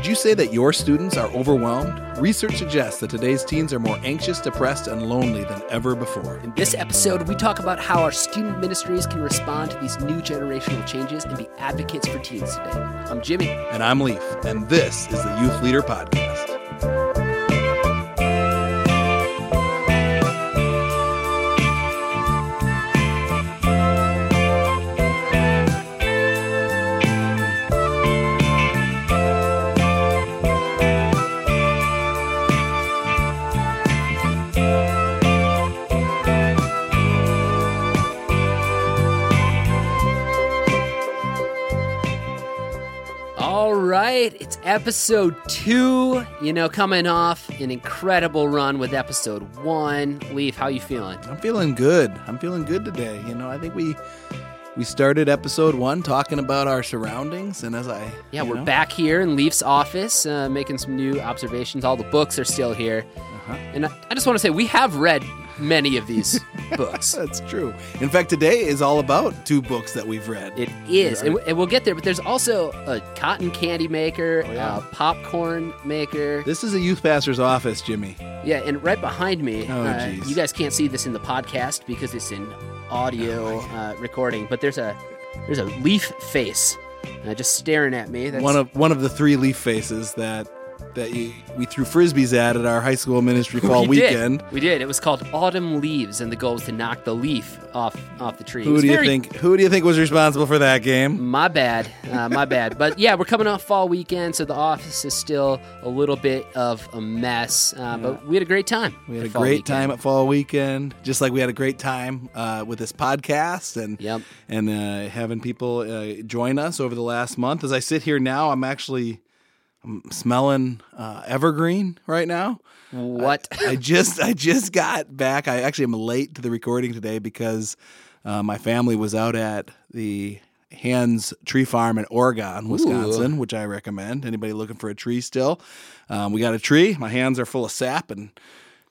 Would you say that your students are overwhelmed? Research suggests that today's teens are more anxious, depressed, and lonely than ever before. In this episode, we talk about how our student ministries can respond to these new generational changes and be advocates for teens today. I'm Jimmy. And I'm Leaf, and this is the Youth Leader Podcast. Right, it's episode two. You know, coming off an incredible run with episode one. Leaf, how you feeling? I'm feeling good. I'm feeling good today. You know, I think we we started episode one talking about our surroundings, and as I Yeah, we're know, back here in Leaf's office, uh, making some new observations. All the books are still here, Uh-huh. and I, I just want to say we have read many of these books. That's true. In fact, today is all about two books that we've read. It is, and, and we'll get there. But there's also a cotton candy maker, Oh, yeah. a popcorn maker. this is a youth pastor's office, Jimmy. Yeah, and right behind me, Oh, uh, you guys can't see this in the podcast because it's in audio uh, recording. But there's a there's a leaf face uh, just staring at me. That's, One of one of the three leaf faces that that you, we threw frisbees at at our high school ministry fall we weekend. Did. We did. It was called Autumn Leaves, and the goal was to knock the leaf off off the tree. Who do you very- think? Who do you think was responsible for that game? My bad, uh, my bad. But yeah, we're coming off fall weekend, so the office is still a little bit of a mess. Uh, But we had a great time. We had a great weekend. time at fall weekend, just like we had a great time uh, with this podcast and Yep. and uh, having people uh, join us over the last month. As I sit here now, I'm actually I'm smelling uh, evergreen right now. What? I just I just got back. I actually am late to the recording today because uh, my family was out at the Hands Tree Farm in Oregon, Wisconsin, which I recommend. Anybody looking for a tree still? Um, we got a tree. My hands are full of sap and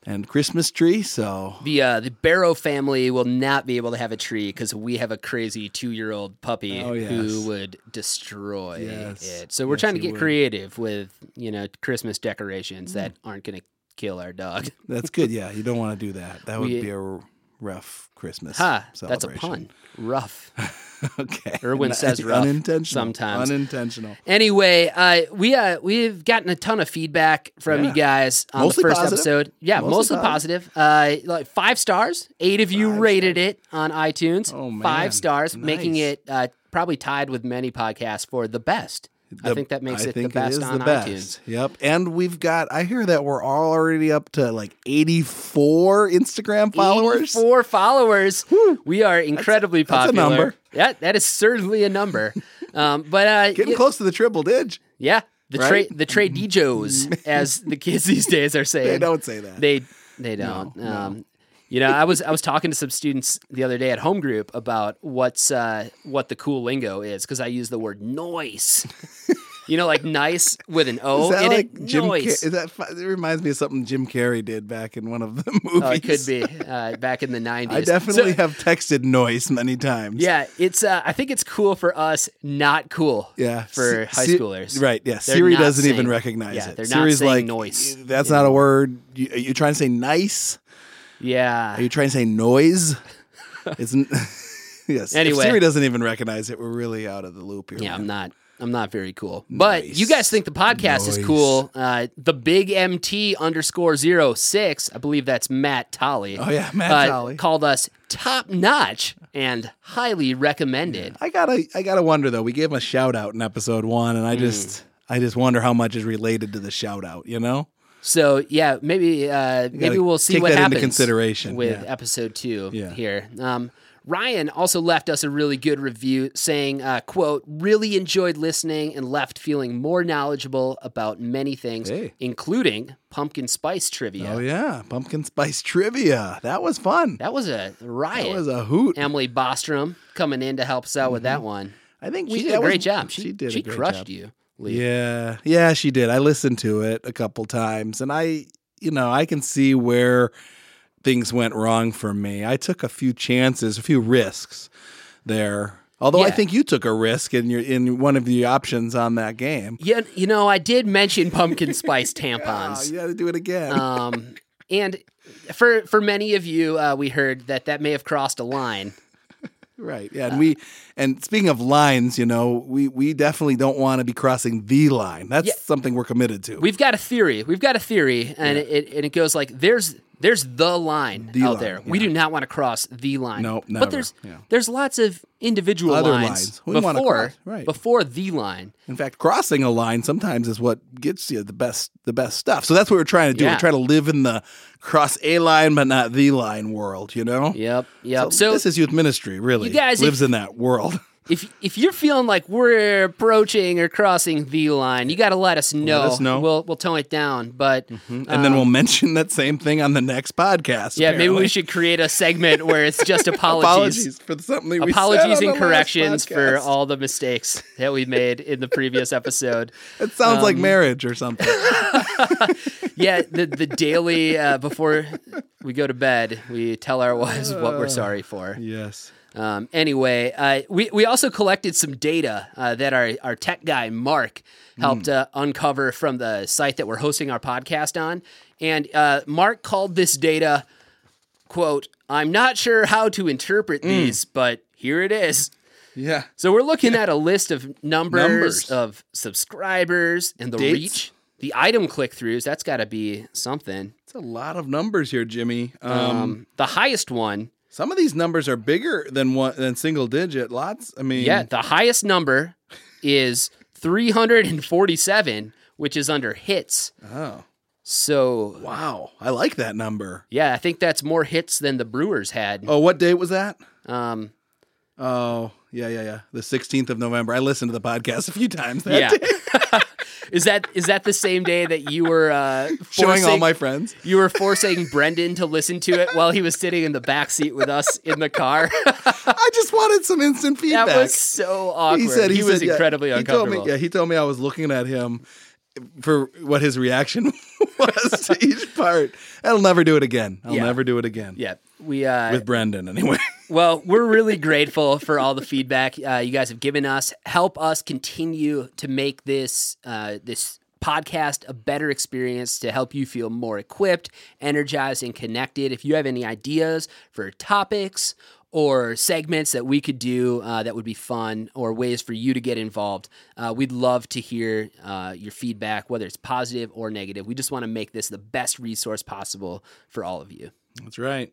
and Christmas tree. So The uh, the Barrow family will not be able to have a tree because we have a crazy two year old puppy Oh, yes. who would destroy Yes. it. So we're Yes, trying to get creative with you know Christmas decorations that aren't going to kill our dog. that's good. Yeah, you don't want to do that. That would We- be a rough Christmas. Ha! That's a pun. Rough. okay. Irwin says rough unintentional. sometimes. Unintentional. Anyway, uh, we uh, we've gotten a ton of feedback from Yeah. you guys on Mostly the first positive? episode. Yeah, Mostly mostly, positive. Uh, like five stars. Eight of you Five rated it on iTunes. Oh, man. Five stars, making it uh, probably tied with many podcasts for the best. I think that makes I it think the best is on the best. iTunes. Yep. And we've got I hear that we're already up to like 84 Instagram followers. Four followers. We are incredibly that's a popular. number. Yeah, that is certainly a number. um, but uh, Getting y- close to the triple dig. yeah, the Right? trade the trade DJs, as the kids these days are saying. They don't say that. They they don't. um, You know, I was I was talking to some students the other day at home group about what's uh, what the cool lingo is because I use the word noise. You know, like nice with an O is that in like it. Jim? Car- noise. is that? It reminds me of something Jim Carrey did back in one of the movies. Oh, it could be uh, back in the nineties. I definitely have texted noise many times. Yeah, it's. Uh, I think it's cool for us, not cool. Yeah, for high schoolers. right? Yeah, They're Siri doesn't even recognize yeah, it. they're not Siri's saying like, noise That's not a word. You, are you trying to say nice? Yeah. Are you trying to say noise? It's n- yes. Anyway. if Siri doesn't even recognize it. We're really out of the loop here. Yeah. I'm not. I'm not very cool. But Nice. you guys think the podcast is cool. Uh, the big MT underscore zero six, I believe that's Matt Tolley. Oh, yeah, Matt uh, Tolley. Called us top notch and highly recommended. I gotta, I gotta wonder though. We gave him a shout out in episode one, and I Hmm. just, I just wonder how much is related to the shout out. You know? So yeah, maybe uh, maybe we'll see what that into happens consideration, with yeah. episode two Yeah. here. Um, Ryan also left us a really good review saying, uh, quote, really enjoyed listening and left feeling more knowledgeable about many things, Hey. including pumpkin spice trivia. Oh yeah, pumpkin spice trivia. That was fun. That was a riot. That was a hoot. Emily Bostrom coming in to help us out with that one. I think She we, did Mm-hmm. a great was- job. She, She did. She a great crushed job. you. Lee. Yeah, yeah, she did. I listened to it a couple times, and I, you know, I can see where things went wrong for me. I took a few chances, a few risks there Although I think you took a risk in your in one of the options on that game. Yeah, you know, I did mention pumpkin spice Oh, tampons. you got to do it again. Um, and for for many of you, uh, we heard that that may have crossed a line. Right. Yeah. And uh, we and speaking of lines, you know, we we definitely don't want to be crossing the line. That's Yeah. something we're committed to. We've got a theory. We've got a theory, and it and it goes like there's there's the line The out line, there. We do not want to cross the line. No, never, But there's yeah. there's lots of individual Other lines, lines before cross, right. before the line. In fact, crossing a line sometimes is what gets you the best the best stuff. So that's what we're trying to do. Yeah. We're trying to live in the cross a line but not the line world, you know? Yep, yep. So, So, this is youth ministry, really. You guys, lives if- in that world. If if you're feeling like we're approaching or crossing the line, you got to let us know. Let us know. Mm-hmm. We'll we'll tone it down. But and then we'll mention that same thing on the next podcast. yeah, maybe we should create a segment where it's just apologies. apologies for something we said Apologies and corrections for all the mistakes that we made in the previous episode. It sounds like um, marriage or something. Yeah, the the daily uh, before we go to bed, we tell our wives what we're sorry for. yes. Um, anyway, uh, we we also collected some data uh, that our our tech guy Mark helped Hmm. uh, uncover from the site that we're hosting our podcast on, and uh, Mark called this data quote I'm not sure how to interpret Hmm. these, but here it is. Yeah. So we're looking at a list of numbers, Numbers. of subscribers and the Dates. reach, the item click throughs. That's got to be something. It's a lot of numbers here, Jimmy. Um, Um, the highest one, some of these numbers are bigger than one than single digit. Lots. I mean, yeah, the highest number is 347, which is under hits. Oh, So wow. I like that number. yeah, I think that's more hits than the Brewers had. Oh, what date was that? Um, Oh, yeah, yeah, yeah. The 16th of November. I listened to the podcast a few times that yeah. day, is that is that the same day that you were uh, showing all my friends. You were forcing Brendan to listen to it while he was sitting in the back seat with us in the car. I just wanted some instant feedback. that was so awkward. he said he, was said, yeah, incredibly he uncomfortable. Told me, yeah, he told me I was looking at him for what his reaction was to each part. I'll never do it again. I'll Yeah. never do it again. Yeah, we. Uh, With Brendan, anyway. well, we're really grateful for all the feedback uh, you guys have given us. Help us continue to make this uh, this podcast a better experience to help you feel more equipped, energized, and connected. If you have any ideas for topics or segments that we could do uh, that would be fun or ways for you to get involved, uh, we'd love to hear uh, your feedback, whether it's positive or negative. We just want to make this the best resource possible for all of you. That's right.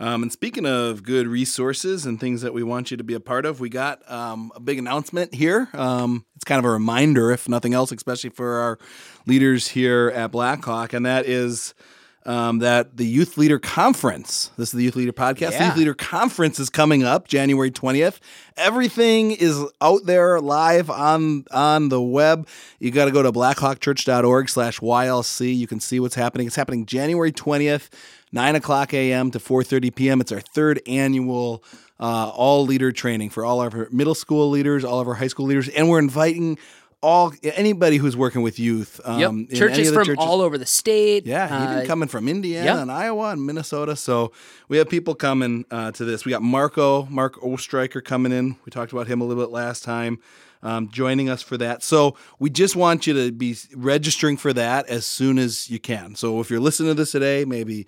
Um, and speaking of good resources and things that we want you to be a part of, we got um, a big announcement here. Um, it's kind of a reminder, if nothing else, especially for our leaders here at Blackhawk, and that is um, that the Youth Leader Conference, this is the Youth Leader Podcast, the Youth Leader Conference is coming up January 20th. Everything is out there live on on the web. You got to go to blackhawkchurch.org slash YLC. You can see what's happening. It's happening January 20th, 9 o'clock a.m. to 4.30 p.m. It's our third annual uh, all leader training for all of our middle school leaders, all of our high school leaders, and we're inviting all anybody who's working with youth. Um, Yep, churches from churches. all over the state. Yeah, even Uh, coming from Indiana yep. and Iowa and Minnesota. So we have people coming uh, to this. We got Marko, Mark Oestreicher coming in. We talked about him a little bit last time, um, joining us for that. So we just want you to be registering for that as soon as you can. So if you're listening to this today, maybe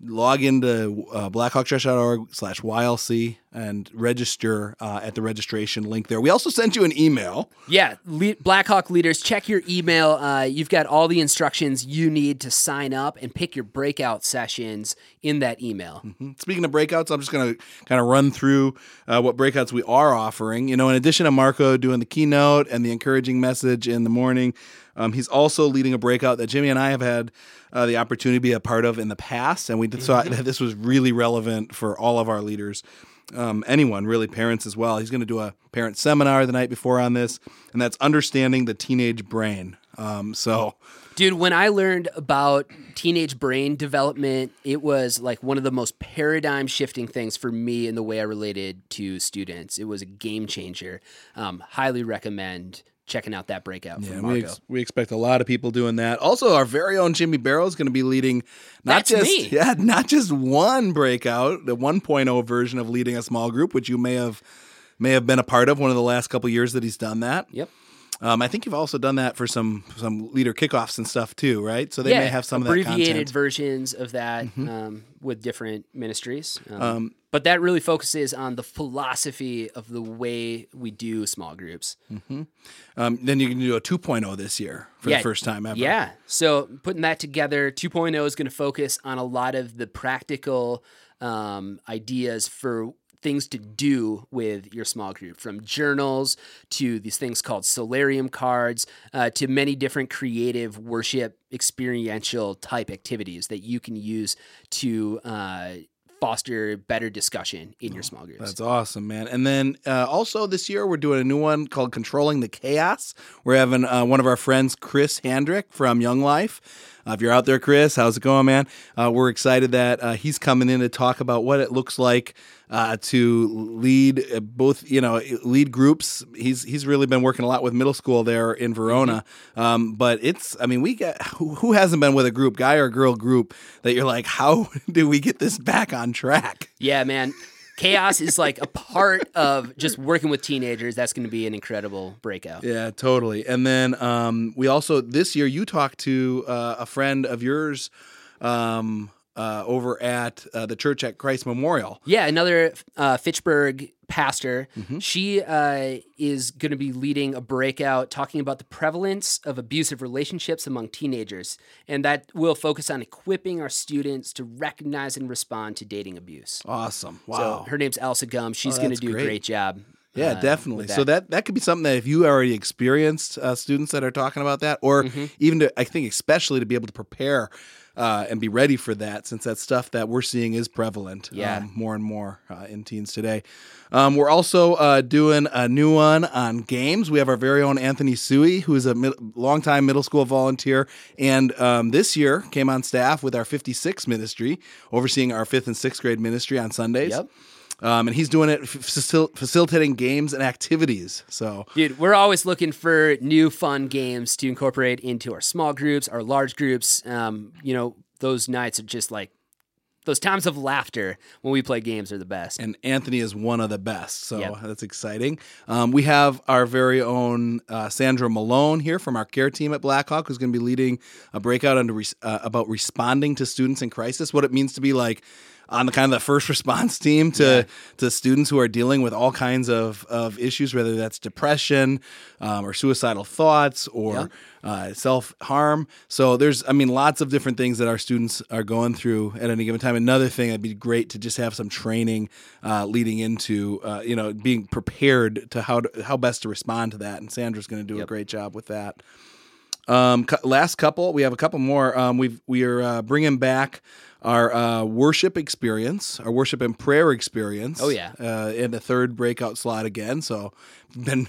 log into uh, blackhawkchurch.org slash YLC and register uh, at the registration link there. We also sent you an email. Yeah, Le- Blackhawk leaders, check your email. Uh, you've got all the instructions you need to sign up and pick your breakout sessions in that email. Speaking of breakouts, I'm just going to kind of run through uh, what breakouts we are offering. You know, in addition to Marko doing the keynote and the encouraging message in the morning, um, he's also leading a breakout that Jimmy and I have had uh, the opportunity to be a part of in the past, and we did, thought that this was really relevant for all of our leaders. Um, anyone, really, parents as well. He's going to do a parent seminar the night before on this, and that's understanding the teenage brain. Um, so, Dude, when I learned about teenage brain development, it was like one of the most paradigm shifting things for me in the way I related to students. It was a game changer. Um, highly recommend checking out that breakout Yeah, from we, ex- we expect a lot of people doing that. Also, our very own Jimmy Barrow is going to be leading not That's just me. yeah, not just one breakout, the 1.0 version of leading a small group, which you may have may have been a part of one of the last couple years that he's done that. Yep. Um, I think you've also done that for some some leader kickoffs and stuff too, right? So they yeah, may have some of that abbreviated. Mm-hmm. versions of that um, with different ministries. Um, but that really focuses on the philosophy of the way we do small groups. Um, then you can do a 2.0 this year for Yeah, the first time ever. Yeah. So putting that together, 2.0 is going to focus on a lot of the practical um, ideas for things to do with your small group from journals to these things called Soularium cards uh, to many different creative worship experiential type activities that you can use to uh, foster better discussion in your small groups That's awesome, man. And then uh, also this year, we're doing a new one called Controlling the Chaos. We're having uh, one of our friends, Chris Handrick from Young Life. Uh, if you're out there, Chris, how's it going, man? Uh, we're excited that uh, he's coming in to talk about what it looks like uh, to lead uh, both, you know, lead groups. He's he's really been working a lot with middle school there in Verona. Um, but it's, I mean, we get who, who hasn't been with a group, guy or girl group, that you're like, how do we get this back on track? Yeah, man. Chaos is like a part of just working with teenagers. That's going to be an incredible breakout. Yeah, totally. And then um, we also this year you talked to uh, a friend of yours um, uh, over at uh, the church at Christ Memorial. Yeah, another uh, Fitchburg pastor. Mm-hmm. She uh, is going to be leading a breakout talking about the prevalence of abusive relationships among teenagers. And that will focus on equipping our students to recognize and respond to dating abuse. Awesome! So Wow. her name's Elsa Gum. She's Oh, going to do great. a great job. yeah, uh, definitely. So that that could be something that if you already experienced uh, students that are talking about that, or Mm-hmm. even to, I think especially to be able to prepare. Uh, and be ready for that, since that stuff that we're seeing is prevalent Yeah. um, more and more uh, in teens today. Um, we're also uh, doing a new one on games. We have our very own Anthony Sui, who is a mid- longtime middle school volunteer, and um, this year came on staff with our 56 ministry, overseeing our fifth and sixth grade ministry on Sundays. Yep. Um, and he's doing it facil- facilitating games and activities. So Dude, we're always looking for new fun games to incorporate into our small groups, our large groups. Um, you know, those nights are just like those times of laughter when we play games are the best. and Anthony is one of the best. So Yep. that's exciting. Um, we have our very own uh, Sandra Malone here from our care team at Blackhawk, who's going to be leading a breakout under uh, about responding to students in crisis, what it means to be like on the kind of the first response team to to students who are dealing with all kinds of, of issues, whether that's depression um, or suicidal thoughts or uh, self harm. So there's, I mean, lots of different things that our students are going through at any given time. Another thing, it'd be great to just have some training uh, leading into, uh, you know, being prepared to how to, how best to respond to that. And Sandra's going to do a great job with that. Um, cu- last couple, we have a couple more. Um, we've we are uh, bringing back our uh, worship experience, our worship and prayer experience. Oh, yeah. uh, in the third breakout slot again. So been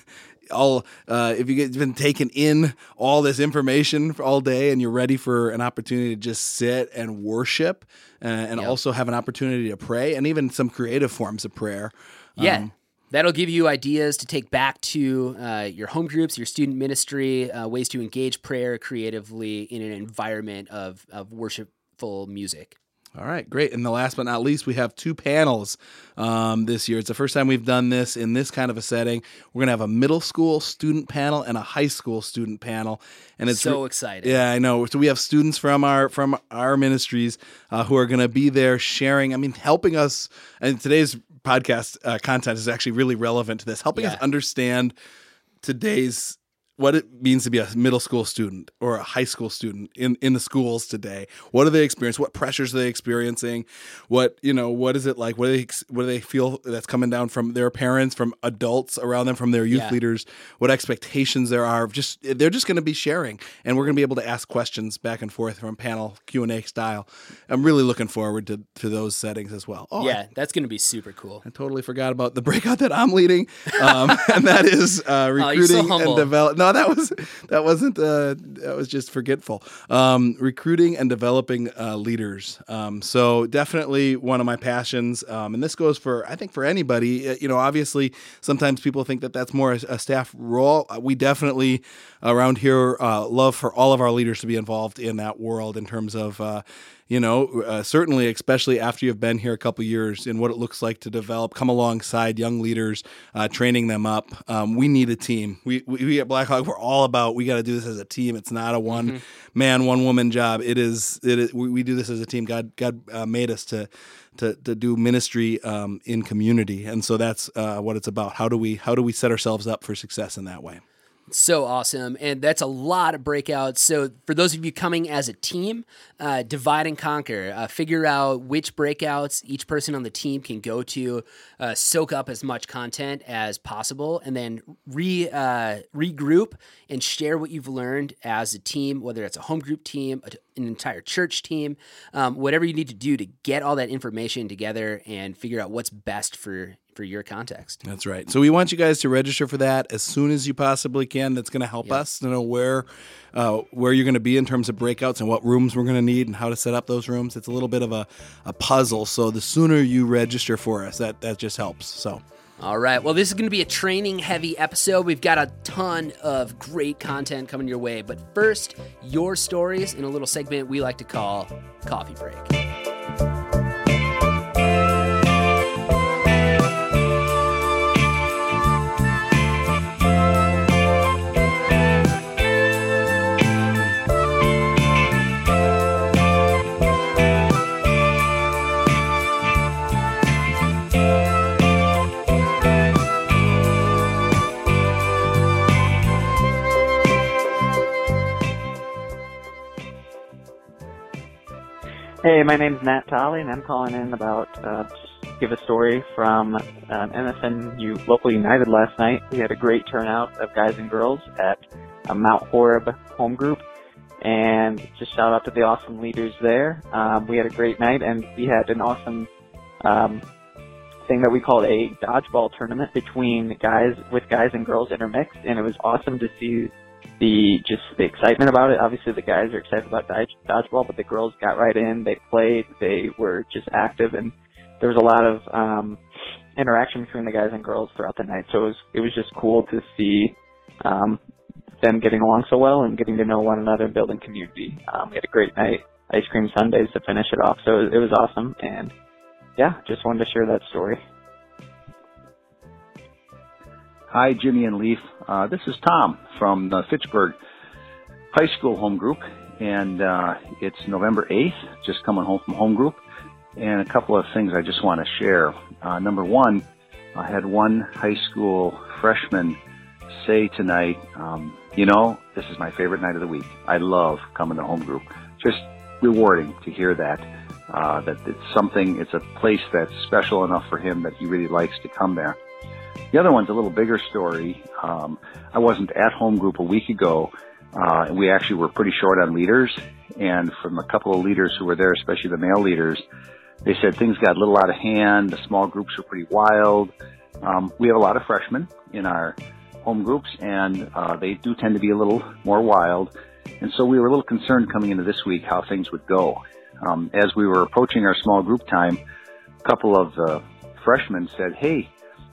all uh, if you've been taking in all this information for all day and you're ready for an opportunity to just sit and worship uh, and also have an opportunity to pray and even some creative forms of prayer. Yeah. Um, That'll give you ideas to take back to uh, your home groups, your student ministry, uh, ways to engage prayer creatively in an environment of, of worshipful music. All right, great. And the last but not least, we have two panels um, this year. It's the first time we've done this in this kind of a setting. We're going to have a middle school student panel and a high school student panel, and it's So exciting. Yeah, I know. So we have students from our from our ministries uh, who are going to be there sharing. I mean, helping us. And today's podcast uh, content is actually really relevant to this, helping us understand today's what it means to be a middle school student or a high school student in, in the schools today. What do they experience? What pressures are they experiencing? What you know? What is it like? What do they what do they feel that's coming down from their parents, from adults around them, from their youth Yeah. leaders? What expectations there are? Just they're just going to be sharing, and we're going to be able to ask questions back and forth from panel Q and A style. I'm really looking forward to to those settings as well. Oh, I Yeah, that's going to be super cool. I totally forgot about the breakout that I'm leading, um, and that is uh, Oh, so recruiting and development. develop. That was that wasn't. Uh, that was just forgetful. Um, recruiting and developing uh, leaders. Um, so definitely one of my passions, um, and this goes for I think for anybody. Uh, You know, obviously sometimes people think that that's more a, a staff role. Uh, We definitely around here uh, love for all of our leaders to be involved in that world in terms of. You know, uh, certainly, especially after you've been here a couple years, and what it looks like to develop, come alongside young leaders, uh, training them up. Um, we need a team. We, we, we at Blackhawk, we're all about we got to do this as a team. It's not a one mm-hmm. man, one woman job. It is. It is. We, we do this as a team. God, God uh, made us to to, to do ministry um, in community, and so that's uh, what it's about. How do we how do we set ourselves up for success in that way? So awesome. And that's a lot of breakouts. So, for those of you coming as a team, uh, divide and conquer. Uh, figure out which breakouts each person on the team can go to, uh, soak up as much content as possible, and then re, uh, regroup and share what you've learned as a team, whether it's a home group team, an entire church team, um, whatever you need to do to get all that information together and figure out what's best for for your context. That's right. So we want you guys to register for that as soon as you possibly can. That's going to help us to know where uh, where you're going to be in terms of breakouts and what rooms we're going to need and how to set up those rooms. It's a little bit of a, a puzzle. So the sooner you register for us, that that just helps. So. All right. Well, this is going to be a training heavy episode. We've got a ton of great content coming your way. But first, your stories in a little segment we like to call Coffee Break. Hey, my name's Matt Tolley, and I'm calling in about uh, give a story from um, MSNU Local United last night. We had a great turnout of guys and girls at a Mount Horeb home group, and just shout out to the awesome leaders there. Um, we had a great night, and we had an awesome um, thing that we called a dodgeball tournament between guys with guys and girls intermixed, and it was awesome to see the just the excitement about it. Obviously, the guys are excited about dodge, dodgeball, but the girls got right in. They played. They were just active, and there was a lot of um, interaction between the guys and girls throughout the night. So it was it was just cool to see um, them getting along so well and getting to know one another and building community. Um, we had a great night, ice cream sundaes to finish it off. So it was awesome, and yeah, just wanted to share that story. Hi, Jimmy and Leaf. Uh, this is Tom from the Fitchburg High School Home Group, and uh, it's November 8th, just coming home from home group, and a couple of things I just want to share. Uh, number one, I had one high school freshman say tonight, um, you know, this is my favorite night of the week. I love coming to home group. Just rewarding to hear that. Uh, that it's something, it's a place that's special enough for him that he really likes to come there. The other one's a little bigger story. Um, I wasn't at home group a week ago, uh, and we actually were pretty short on leaders. And from a couple of leaders who were there, especially the male leaders, they said things got a little out of hand. The small groups were pretty wild. Um, we have a lot of freshmen in our home groups, and uh, they do tend to be a little more wild. And so we were a little concerned coming into this week how things would go. Um, as we were approaching our small group time, a couple of the freshmen said, "Hey,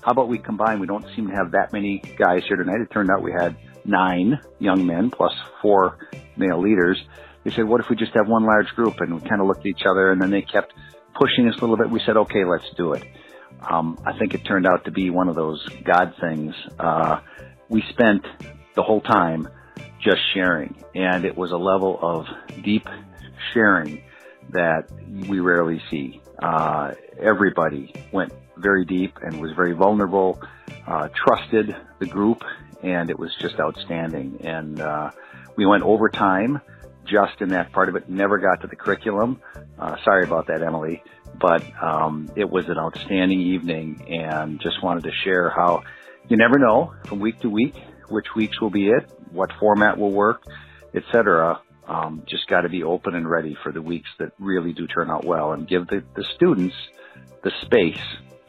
how about we combine? We don't seem to have that many guys here tonight. It turned out we had nine young men plus four male leaders. They said, what if we just have one large group? And we kind of looked at each other and then they kept pushing us a little bit. We said, okay, let's do it. Um, I think it turned out to be one of those God things. Uh, we spent the whole time just sharing and it was a level of deep sharing that we rarely see. Uh, everybody went very deep and was very vulnerable, uh, trusted the group, and it was just outstanding. And uh, we went overtime just in that part of it. Never got to the curriculum. Uh, sorry about that, Emily. But um, it was an outstanding evening, and just wanted to share how you never know from week to week which weeks will be it, what format will work, etc. Um, just got to be open and ready for the weeks that really do turn out well, and give the, the students the space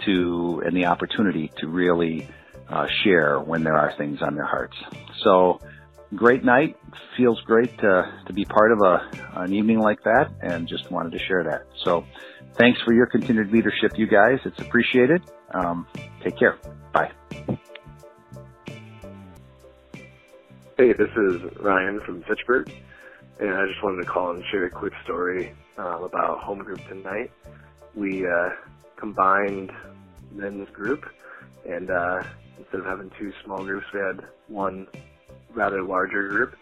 to and the opportunity to really uh, share when there are things on their hearts. So, great night. Feels great to, to be part of a, an evening like that and just wanted to share that. So, thanks for your continued leadership, you guys. It's appreciated. Um, take care. Bye. Hey, this is Ryan from Fitchburg. and I just wanted to call and share a quick story um, about home group tonight. We uh, combined men's group, and uh, instead of having two small groups, we had one rather larger group.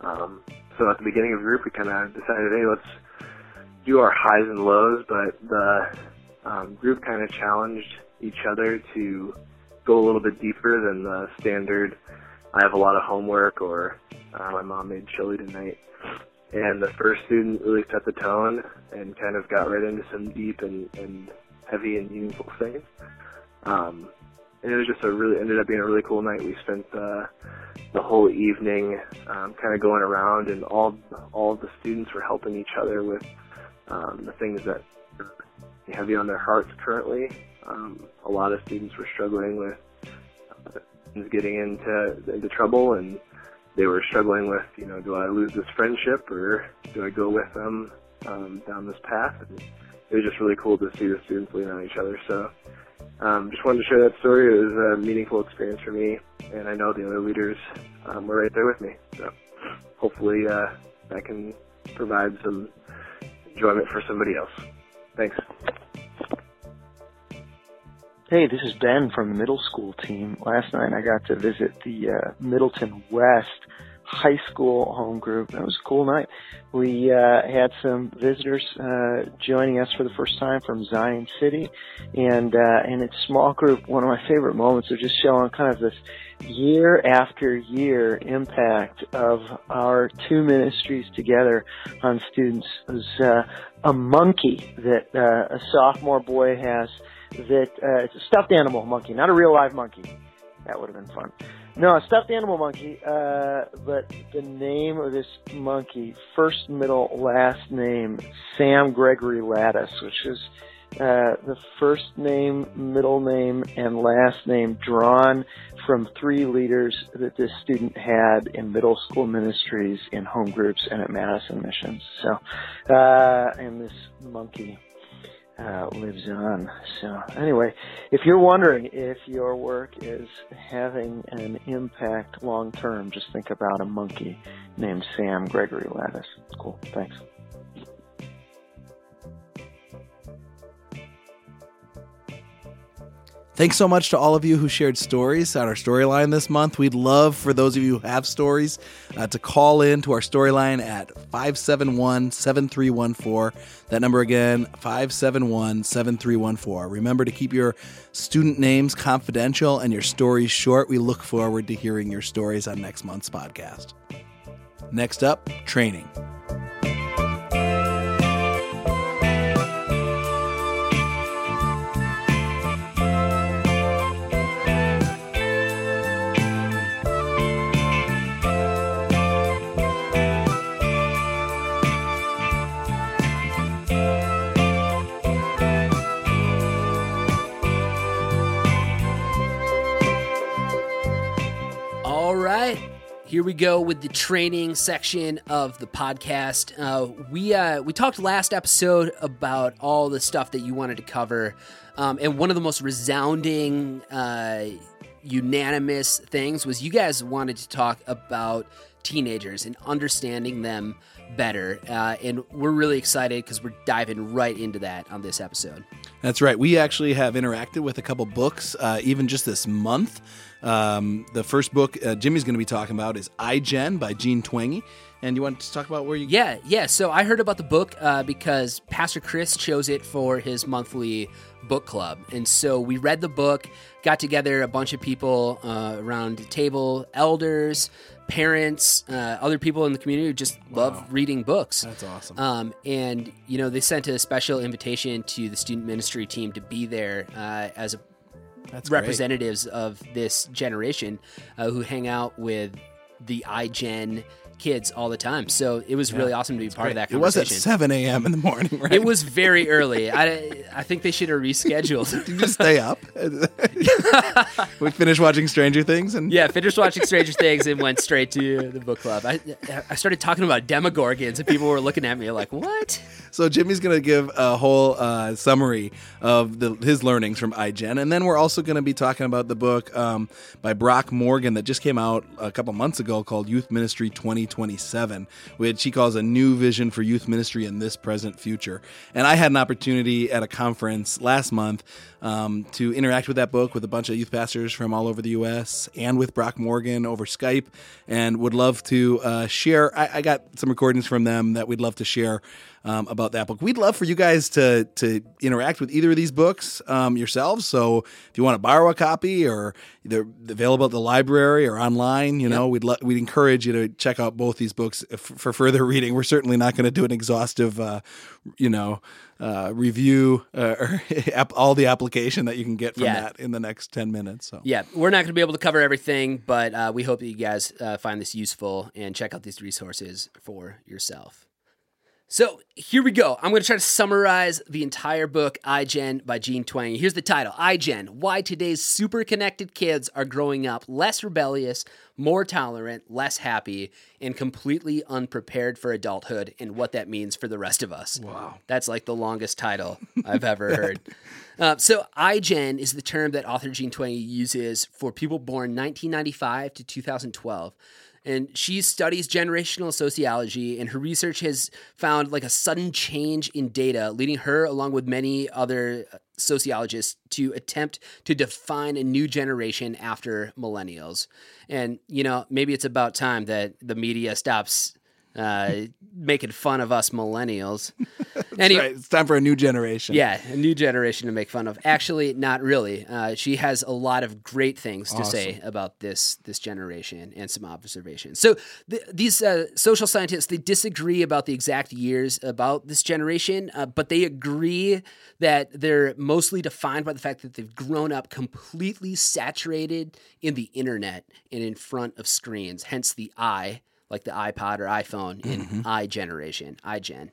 Um, so at the beginning of the group, we kind of decided, hey, let's do our highs and lows, but the um, group kind of challenged each other to go a little bit deeper than the standard. I have a lot of homework, or uh, my mom made chili tonight. And the first student really set the tone and kind of got right into some deep and, and heavy and meaningful things. Um, and it was just a really ended up being a really cool night. We spent uh, the whole evening um, kind of going around, and all all the students were helping each other with um, the things that are heavy on their hearts currently. Um, a lot of students were struggling with uh, getting into into trouble, and they were struggling with, you know, do I lose this friendship or do I go with them um, down this path? And it was just really cool to see the students lean on each other. So um, just wanted to share that story. It was a meaningful experience for me, and I know the other leaders um, were right there with me. So hopefully uh, can provide some enjoyment for somebody else. Thanks. Hey, this is Ben from the middle school team. Last night I got to visit the uh, Middleton West high school home group. It was a cool night. We uh, had some visitors uh, joining us for the first time from Zion City, and uh, and it's small group. One of my favorite moments of just showing kind of this year after year impact of our two ministries together on students. It was uh, a monkey that uh, a sophomore boy has that uh, it's a stuffed animal monkey, not a real live monkey. That would have been fun. No, a stuffed animal monkey, uh, but the name of this monkey, first, middle, last name, Sam Gregory Lattice, which is uh, the first name, middle name, and last name drawn from three leaders that this student had in middle school ministries, in home groups, and at Madison Missions. So, uh, and this monkey uh, lives on. So anyway, if you're wondering if your work is having an impact long term, just think about a monkey named Sam Gregory Lattice. Cool. Thanks. Thanks so much to all of you who shared stories on our storyline this month. We'd love for those of you who have stories uh, to call in to our storyline at 571 7314. That number again, 571 7314. Remember to keep your student names confidential and your stories short. We look forward to hearing your stories on next month's podcast. Next up, training. Here we go with the training section of the podcast. Uh, we uh, we talked last episode about all the stuff that you wanted to cover, um, and one of the most resounding, uh, unanimous things was you guys wanted to talk about teenagers and understanding them better. Uh, and we're really excited because we're diving right into that on this episode. That's right. We actually have interacted with a couple books, uh, even just this month. Um, the first book uh, Jimmy's going to be talking about is iGen by Jean Twenge. And you want to talk about where you? Yeah, yeah. So I heard about the book uh, because Pastor Chris chose it for his monthly book club, and so we read the book, got together a bunch of people uh, around the table, elders, parents, uh, other people in the community who just love reading books. That's awesome. Um, and you know, they sent a special invitation to the student ministry team to be there uh, as a That's great. representatives of this generation uh, who hang out with the iGen kids all the time. So it was really awesome to be part of that It was at 7 a.m. in the morning, right? It was very early. I, I think they should have rescheduled. Did you just stay up? we finished watching Stranger Things, and yeah, finished watching Stranger Things and went straight to the book club. I, I started talking about Demogorgons and people were looking at me like, "What?" So Jimmy's going to give a whole uh, summary of the, his learnings from iGen, and then we're also going to be talking about the book um, by Brock Morgan that just came out a couple months ago called Youth Ministry 2027, which he calls a new vision for youth ministry in this present future. And I had an opportunity at a conference last month um, to interact with that book with a bunch of youth pastors from all over the U.S. and with Brock Morgan over Skype, and would love to uh, share. I, I, got some recordings from them that we'd love to share um, about that book. We'd love for you guys to to interact with either of these books um, yourselves. So if you want to borrow a copy or they're available at the library or online, you know, we'd lo- we'd encourage you to check out both these books for further reading. We're certainly not going to do an exhaustive, uh, you know uh, review uh, or all the application that you can get from yeah. that in the next 10 minutes. So Yeah, we're not going to be able to cover everything, but uh, we hope that you guys uh, find this useful and check out these resources for yourself. So here we go. I'm going to try to summarize the entire book, iGen by Jean Twenge. Here's the title iGen Why Today's Super Connected Kids Are Growing Up Less Rebellious, More Tolerant, Less Happy, and Completely Unprepared for Adulthood, and what that means for the rest of us. Wow. That's like the longest title I've ever heard. Uh, so, iGen is the term that author Jean Twenge uses for people born 1995 to 2012 and she studies generational sociology and her research has found like a sudden change in data leading her along with many other uh, sociologists to attempt to define a new generation after millennials. And you know maybe it's about time that the media stops uh, making fun of us millennials. anyway, right. It's time for a new generation. Yeah, a new generation to make fun of. Actually, not really. Uh, she has a lot of great things to awesome. say about this this generation and some observations. So th- these uh, social scientists they disagree about the exact years about this generation, uh, but they agree that they're mostly defined by the fact that they've grown up completely saturated in the internet and in front of screens. Hence the I like the iPod or iPhone in mm-hmm. i generation, iGen.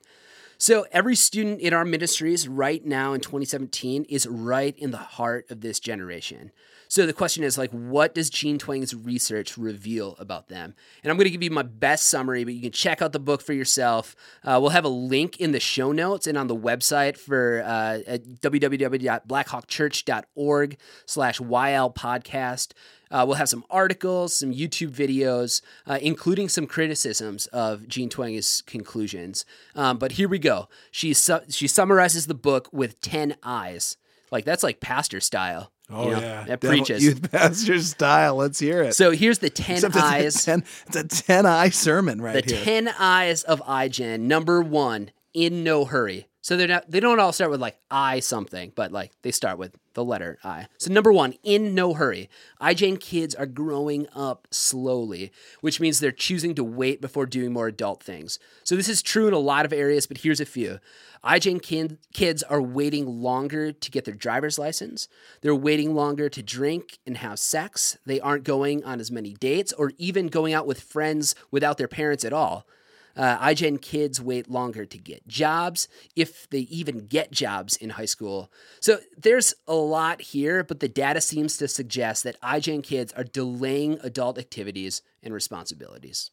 So every student in our ministries right now in 2017 is right in the heart of this generation. So the question is like, what does Jean Twenge's research reveal about them? And I'm going to give you my best summary, but you can check out the book for yourself. Uh, we'll have a link in the show notes and on the website for uh, at www.blackhawkchurch.org slash YL podcast. Uh, we'll have some articles, some YouTube videos, uh, including some criticisms of Jean Twenge's conclusions. Um, but here we go. She su- she summarizes the book with ten eyes. Like that's like pastor style. Oh you know, yeah, that preaches youth pastor style. Let's hear it. So here's the ten Except eyes. It's a ten, it's a ten eye sermon right the here. The ten eyes of iGen. Number one, in no hurry. So they're not they don't all start with like I something, but like they start with the letter I. So number one, in no hurry. iGen kids are growing up slowly, which means they're choosing to wait before doing more adult things. So this is true in a lot of areas, but here's a few. iGen kin- kids are waiting longer to get their driver's license. They're waiting longer to drink and have sex. They aren't going on as many dates or even going out with friends without their parents at all. Uh, iGen kids wait longer to get jobs, if they even get jobs in high school. So there's a lot here, but the data seems to suggest that iGen kids are delaying adult activities and responsibilities.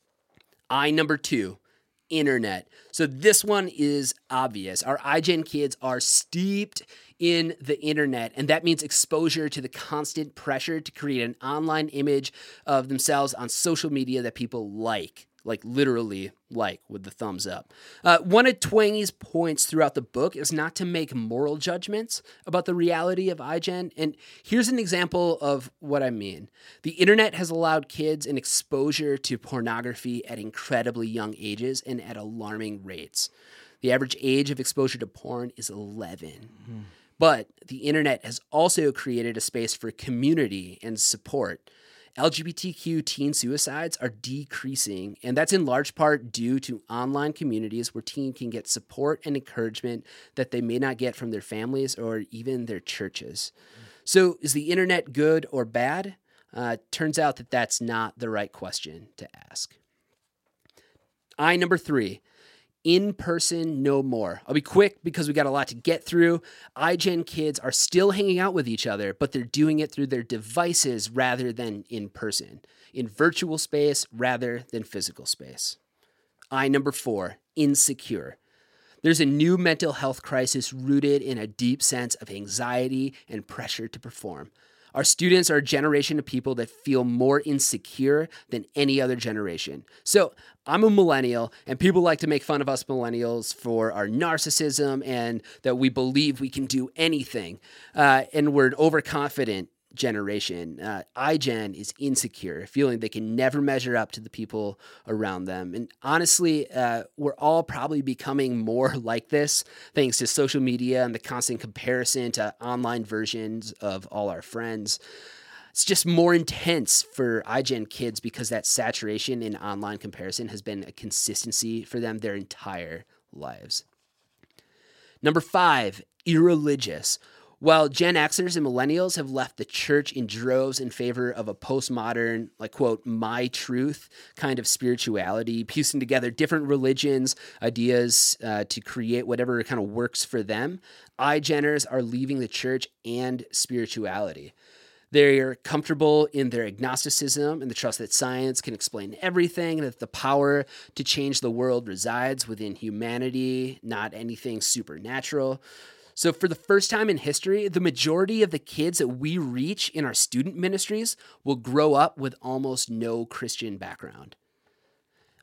I number two, internet. So this one is obvious. Our iGen kids are steeped in the internet, and that means exposure to the constant pressure to create an online image of themselves on social media that people like like literally like with the thumbs up. Uh, one of Twenge's points throughout the book is not to make moral judgments about the reality of iGen. And here's an example of what I mean. The internet has allowed kids an exposure to pornography at incredibly young ages and at alarming rates. The average age of exposure to porn is 11. Mm-hmm. But the internet has also created a space for community and support. LGBTQ teen suicides are decreasing, and that's in large part due to online communities where teens can get support and encouragement that they may not get from their families or even their churches. So, is the internet good or bad? Uh, turns out that that's not the right question to ask. I number three in person no more. I'll be quick because we got a lot to get through. iGen kids are still hanging out with each other, but they're doing it through their devices rather than in person, in virtual space rather than physical space. I number four, insecure. There's a new mental health crisis rooted in a deep sense of anxiety and pressure to perform. Our students are a generation of people that feel more insecure than any other generation. So I'm a millennial, and people like to make fun of us millennials for our narcissism and that we believe we can do anything. Uh, and we're overconfident generation. Uh, iGen is insecure, feeling they can never measure up to the people around them. And honestly, uh, we're all probably becoming more like this thanks to social media and the constant comparison to online versions of all our friends. It's just more intense for iGen kids because that saturation in online comparison has been a consistency for them their entire lives. Number five, irreligious. While Gen Xers and millennials have left the church in droves in favor of a postmodern, like, quote, my truth kind of spirituality, piecing together different religions, ideas uh, to create whatever kind of works for them, iGeners are leaving the church and spirituality. They're comfortable in their agnosticism and the trust that science can explain everything, and that the power to change the world resides within humanity, not anything supernatural. So, for the first time in history, the majority of the kids that we reach in our student ministries will grow up with almost no Christian background.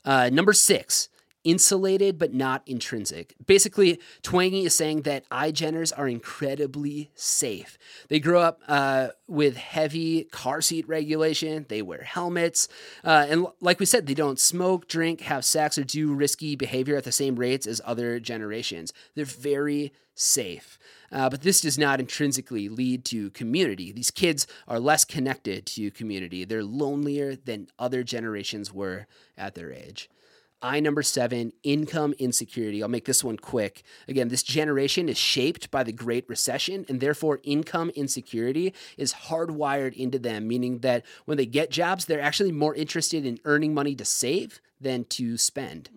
Uh, number six, insulated but not intrinsic. Basically, Twenge is saying that iGeners are incredibly safe. They grow up uh, with heavy car seat regulation, they wear helmets, uh, and like we said, they don't smoke, drink, have sex, or do risky behavior at the same rates as other generations. They're very safe. Uh, but this does not intrinsically lead to community. These kids are less connected to community. They're lonelier than other generations were at their age. I number seven, income insecurity. I'll make this one quick. Again, this generation is shaped by the Great Recession, and therefore income insecurity is hardwired into them, meaning that when they get jobs, they're actually more interested in earning money to save than to spend.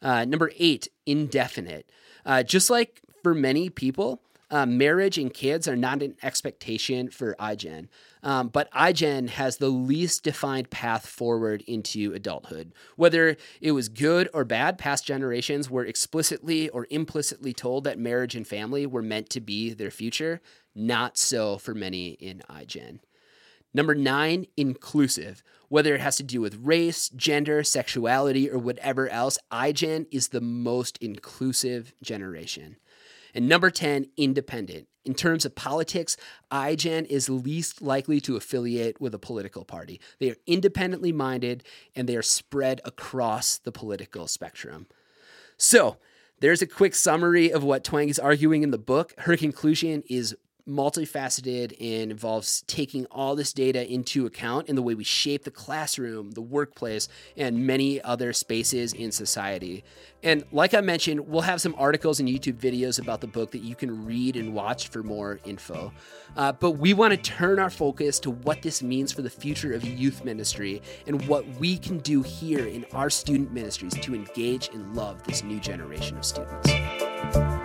Uh, number eight, indefinite. Uh, just like for many people, uh, marriage and kids are not an expectation for iGen, um, but iGen has the least defined path forward into adulthood. Whether it was good or bad, past generations were explicitly or implicitly told that marriage and family were meant to be their future. Not so for many in iGen. Number nine, inclusive. Whether it has to do with race, gender, sexuality, or whatever else, iGen is the most inclusive generation. And number 10, independent. In terms of politics, iGen is least likely to affiliate with a political party. They are independently minded and they are spread across the political spectrum. So, there's a quick summary of what Twenge is arguing in the book. Her conclusion is multifaceted and involves taking all this data into account in the way we shape the classroom, the workplace, and many other spaces in society. And like I mentioned, we'll have some articles and YouTube videos about the book that you can read and watch for more info. Uh, but we want to turn our focus to what this means for the future of youth ministry and what we can do here in our student ministries to engage and love this new generation of students.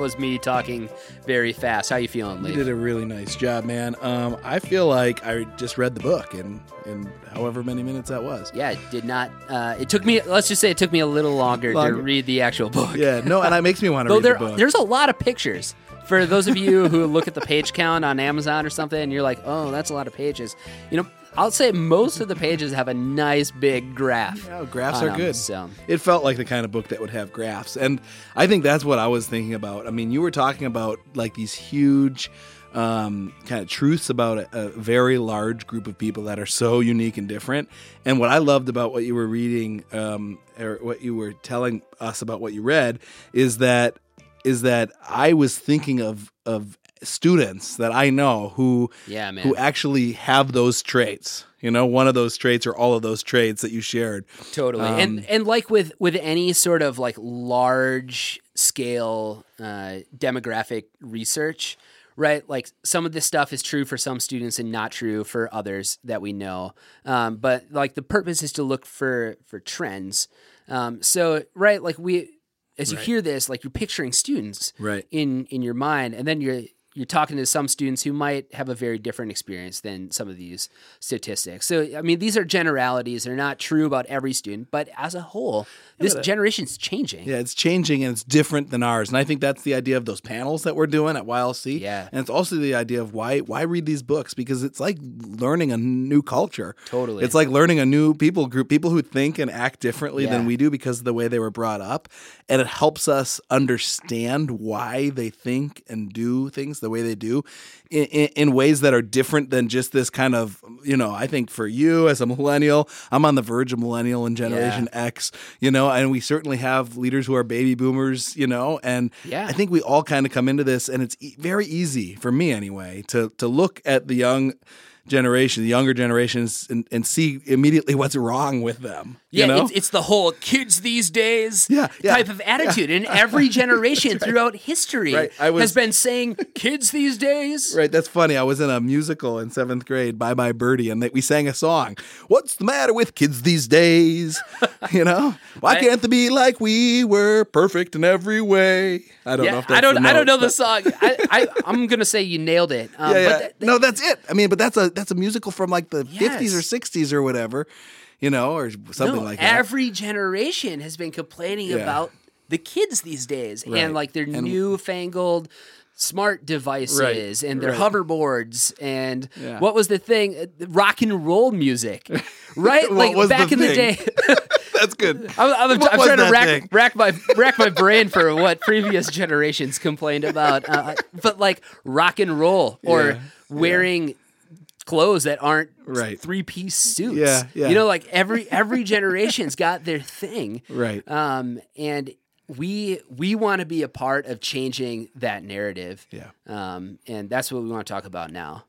That was me talking very fast. How you feeling, Lee? You did a really nice job, man. Um, I feel like I just read the book in in however many minutes that was. Yeah, it did not. Uh, it took me. Let's just say it took me a little longer, longer. to read the actual book. Yeah, no, and it makes me want to read there, the book. There's a lot of pictures. For those of you who look at the page count on Amazon or something, and you're like, "Oh, that's a lot of pages," you know, I'll say most of the pages have a nice big graph. Yeah, graphs are good. So. It felt like the kind of book that would have graphs. And I think that's what I was thinking about. I mean, you were talking about like these huge um, kind of truths about a, a, very large group of people that are so unique and different. And what I loved about what you were reading, um, or what you were telling us about what you read, is that is that I was thinking of of students that I know who yeah, who actually have those traits. You know, one of those traits or all of those traits that you shared. Totally. Um, and and like with with any sort of like large scale uh, demographic research, right? Like some of this stuff is true for some students and not true for others that we know. Um, but like the purpose is to look for for trends. Um, so right, like we, as you Right. hear this, like you're picturing students Right. in in your mind, and then you're you're talking to some students who might have a very different experience than some of these statistics. So I mean, these are generalities; they're not true about every student, but as a whole, this uh, generation's changing. Yeah, it's changing and it's different than ours. And I think that's the idea of those panels that we're doing at YLC. Yeah. And it's also the idea of why why read these books because it's like learning a new culture. Totally. It's like learning a new people group, people who think and act differently Yeah. than we do because of the way they were brought up. And it helps us understand why they think and do things the way they do in, in, in ways that are different than just this kind of, you know, I think for you as a millennial, I'm on the verge of millennial and Generation X, you know, and we certainly have leaders who are baby boomers, you know, and Yeah. I think we all kind of come into this, and it's e- very easy for me anyway to to look at the young generation, the younger generations, and, and see immediately what's wrong with them. Yeah, you know? it's, it's the whole kids these days Yeah, yeah, type of attitude. And every generation throughout history Right, was- has been saying kids these days. Right, that's funny. I was in a musical in seventh grade, Bye Bye Birdie, and they, we sang a song. What's the matter with kids these days? you know, why I- can't they be like we were, perfect in every way? I don't know. If that's I don't. the I don't note, know the song. I, I, I'm gonna say you nailed it. Um, Yeah, yeah. No, that's it. I mean, but that's a that's a musical from like the Yes. 50s or 60s or whatever, you know, or something no, like that. every generation has been complaining Yeah. about the kids these days Right. and like their And- newfangled smart devices and their right. hoverboards and Yeah. what was the thing Uh, rock and roll music right like was the back in the day that's good. I'm, I'm, I'm trying to rack, rack my rack my brain for what previous generations complained about, uh, but like rock and roll or Yeah, wearing clothes that aren't Right. three piece suits. Yeah, yeah. You know, like every every generation's got their thing, Right. um, and we we want to be a part of changing that narrative. Yeah. um, and that's what we want to talk about now.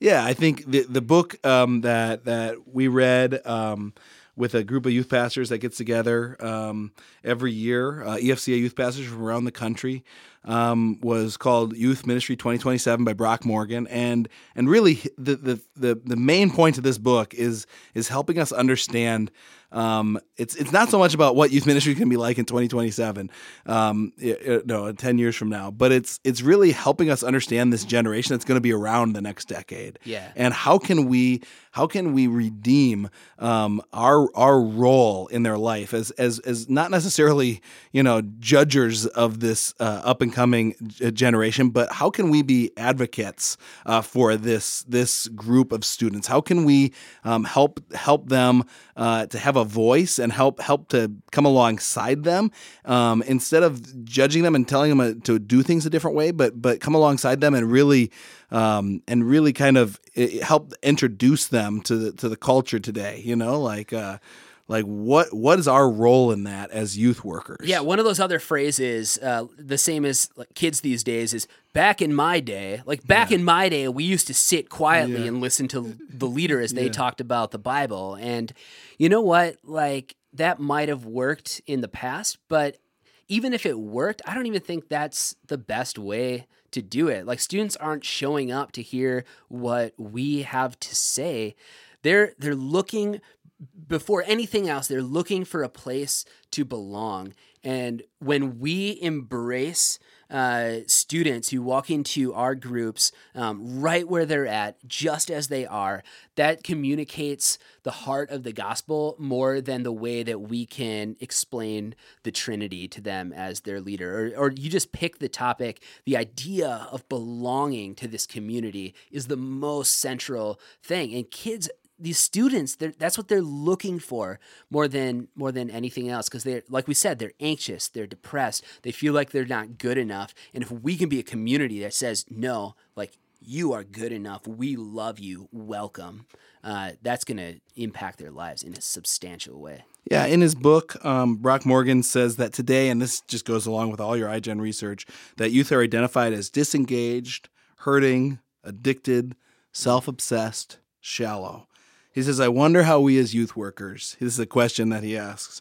Yeah, I think the the book um, that that we read um, with a group of youth pastors that gets together um, every year, uh, EFCA youth pastors from around the country, um, was called Youth Ministry 2027 by Brock Morgan, and and really the the the, the main point of this book is is helping us understand. Um, it's it's not so much about what youth ministry can be like in 2027, um, i- i- no, 10 years from now, but it's it's really helping us understand this generation that's going to be around the next decade. Yeah. And how can we how can we redeem um, our our role in their life as as as not necessarily you know judgers of this uh, up and coming generation, but how can we be advocates uh, for this this group of students? How can we um, help help them uh, to have a voice and help help to come alongside them um, instead of judging them and telling them uh, to do things a different way, but but come alongside them and really um, and really kind of help introduce them to the to the culture today. You know, like uh, like what what is our role in that as youth workers? Yeah, one of those other phrases, uh, the same as like, kids these days, is back in my day. Like back in my day, we used to sit quietly Yeah. and listen to the leader as they talked about the Bible. And you know what? Like that might have worked in the past, but even if it worked, I don't even think that's the best way to do it. Like students aren't showing up to hear what we have to say. They're they're looking before anything else, they're looking for a place to belong. And when we embrace uh, students who walk into our groups um, right where they're at, just as they are, that communicates the heart of the gospel more than the way that we can explain the Trinity to them as their leader. Or, or you just pick the topic, the idea of belonging to this community is the most central thing. And kids, these students that's what they're looking for more than more than anything else because they're like we said they're anxious they're depressed they feel like they're not good enough and if we can be a community that says no like you are good enough we love you welcome uh, that's going to impact their lives in a substantial way Yeah, in his book, um, Brock Morgan says that today, and this just goes along with all your iGen research, that youth are identified as disengaged, hurting, addicted, self obsessed, shallow. He says, I wonder how we as youth workers, this is a question that he asks.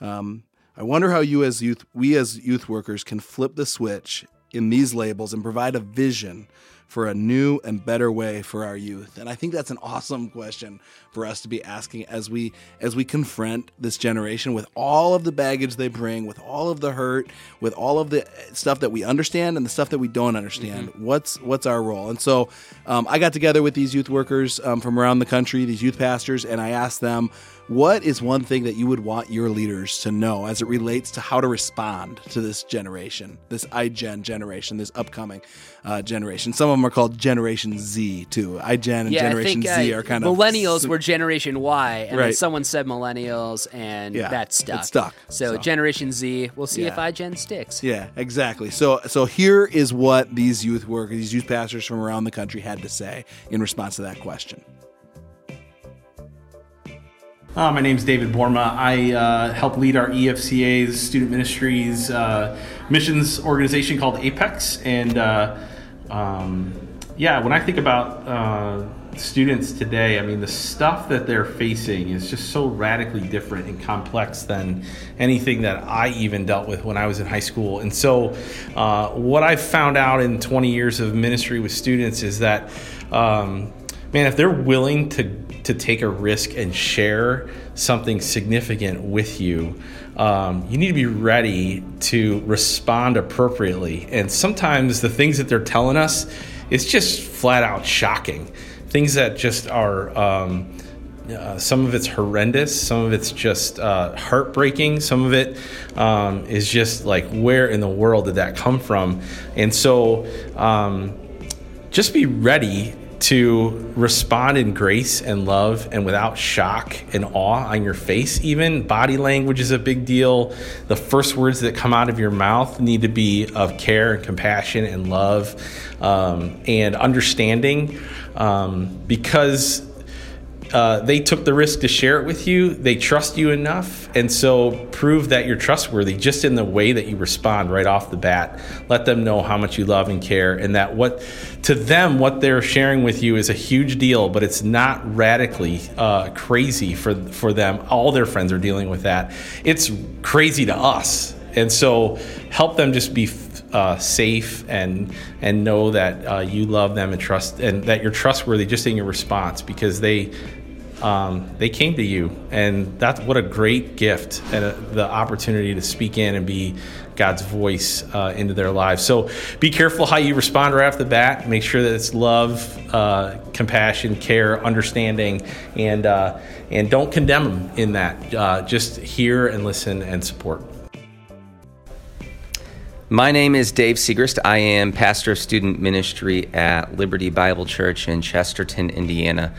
Um, I wonder how you as youth, we as youth workers can flip the switch in these labels and provide a vision for a new and better way for our youth? And I think that's an awesome question for us to be asking as we as we confront this generation with all of the baggage they bring, with all of the hurt, with all of the stuff that we understand and the stuff that we don't understand. Mm-hmm. What's what's our role? And so um, I got together with these youth workers um, from around the country, these youth pastors, and I asked them what is one thing that you would want your leaders to know as it relates to how to respond to this generation, this iGen generation, this upcoming uh, generation? Some of them are called Generation Z too. iGen and yeah, Generation think, Z uh, are kind millennials of millennials were Generation Y, and Right. then someone said millennials, and Yeah, that stuck. it stuck. So, So- Generation Z, we'll see if Yeah. iGen sticks. Yeah, exactly. So so here is what these youth workers, these youth pastors from around the country had to say in response to that question. Uh, my name is David Borma. I uh, help lead our EFCA's student ministries uh, missions organization called Apex. And uh, um, yeah, when I think about uh, students today, I mean, the stuff that they're facing is just so radically different and complex than anything that I even dealt with when I was in high school. And so, uh, what I've found out in 20 years of ministry with students is that. Um, man, if they're willing to to take a risk and share something significant with you, um, you need to be ready to respond appropriately. And sometimes the things that they're telling us is just flat out shocking. Things that just are. Um, uh, some of it's horrendous. Some of it's just uh, heartbreaking. Some of it um, is just like, where in the world did that come from? And so, um, just be ready to respond in grace and love and without shock and awe on your face even body language is a big deal the first words that come out of your mouth need to be of care and compassion and love um, and understanding um, because uh, they took the risk to share it with you. They trust you enough. And so prove that you're trustworthy just in the way that you respond right off the bat. Let them know how much you love and care, and that what to them, what they're sharing with you is a huge deal, but it's not radically uh, crazy for, for them. All their friends are dealing with that. It's crazy to us. And so help them just be uh, safe and and know that uh, you love them and trust and that you're trustworthy just in your response because they um, they came to you and that's what a great gift and a, the opportunity to speak in and be God's voice uh, into their lives. So be careful how you respond right off the bat. Make sure that it's love, uh, compassion, care, understanding, and uh, and don't condemn them in that. Uh, just hear and listen and support. My name is Dave Segrist. I am pastor of student ministry at Liberty Bible Church in Chesterton, Indiana.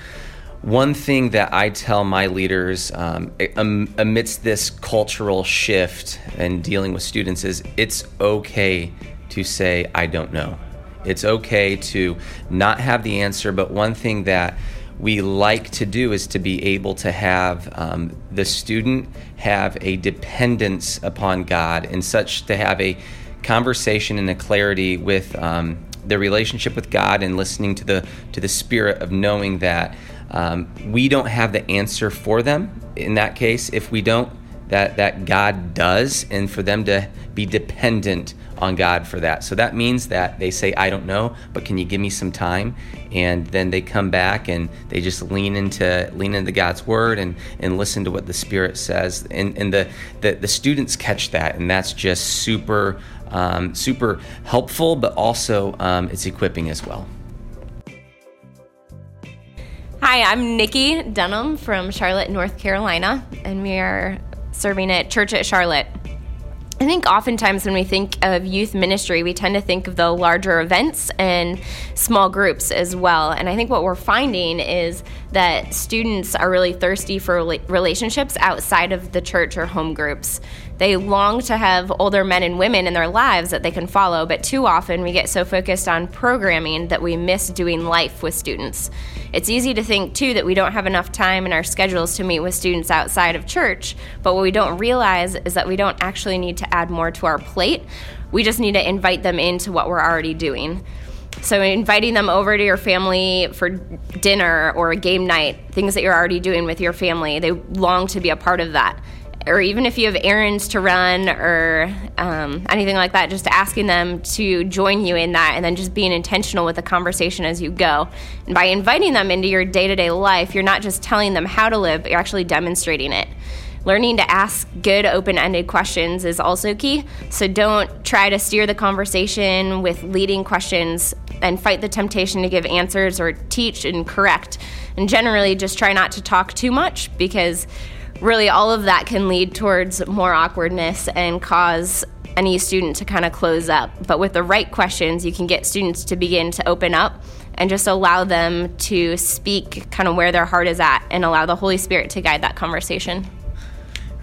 One thing that I tell my leaders um, amidst this cultural shift and dealing with students is it's okay to say, I don't know. It's okay to not have the answer, but one thing that we like to do is to be able to have um, the student have a dependence upon God and such to have a conversation and a clarity with um, their relationship with God and listening to the to the spirit of knowing that um, we don't have the answer for them in that case if we don't that that God does and for them to be dependent on God for that. So that means that they say I don't know, but can you give me some time? And then they come back and they just lean into lean into God's word and and listen to what the Spirit says. And and the the, the students catch that and that's just super um, super helpful, but also um, it's equipping as well. Hi, I'm Nikki Dunham from Charlotte, North Carolina, and we are serving at Church at Charlotte. I think oftentimes when we think of youth ministry, we tend to think of the larger events and small groups as well. And I think what we're finding is that students are really thirsty for relationships outside of the church or home groups. They long to have older men and women in their lives that they can follow, but too often we get so focused on programming that we miss doing life with students. It's easy to think, too, that we don't have enough time in our schedules to meet with students outside of church, but what we don't realize is that we don't actually need to add more to our plate. We just need to invite them into what we're already doing. So, inviting them over to your family for dinner or a game night, things that you're already doing with your family, they long to be a part of that. or even if you have errands to run or um, anything like that, just asking them to join you in that and then just being intentional with the conversation as you go. And by inviting them into your day to day life, you're not just telling them how to live, but you're actually demonstrating it. Learning to ask good, open ended questions is also key. So don't try to steer the conversation with leading questions and fight the temptation to give answers or teach and correct. And generally, just try not to talk too much because really all of that can lead towards more awkwardness and cause any student to kind of close up. But with the right questions, you can get students to begin to open up and just allow them to speak kind of where their heart is at and allow the Holy Spirit to guide that conversation.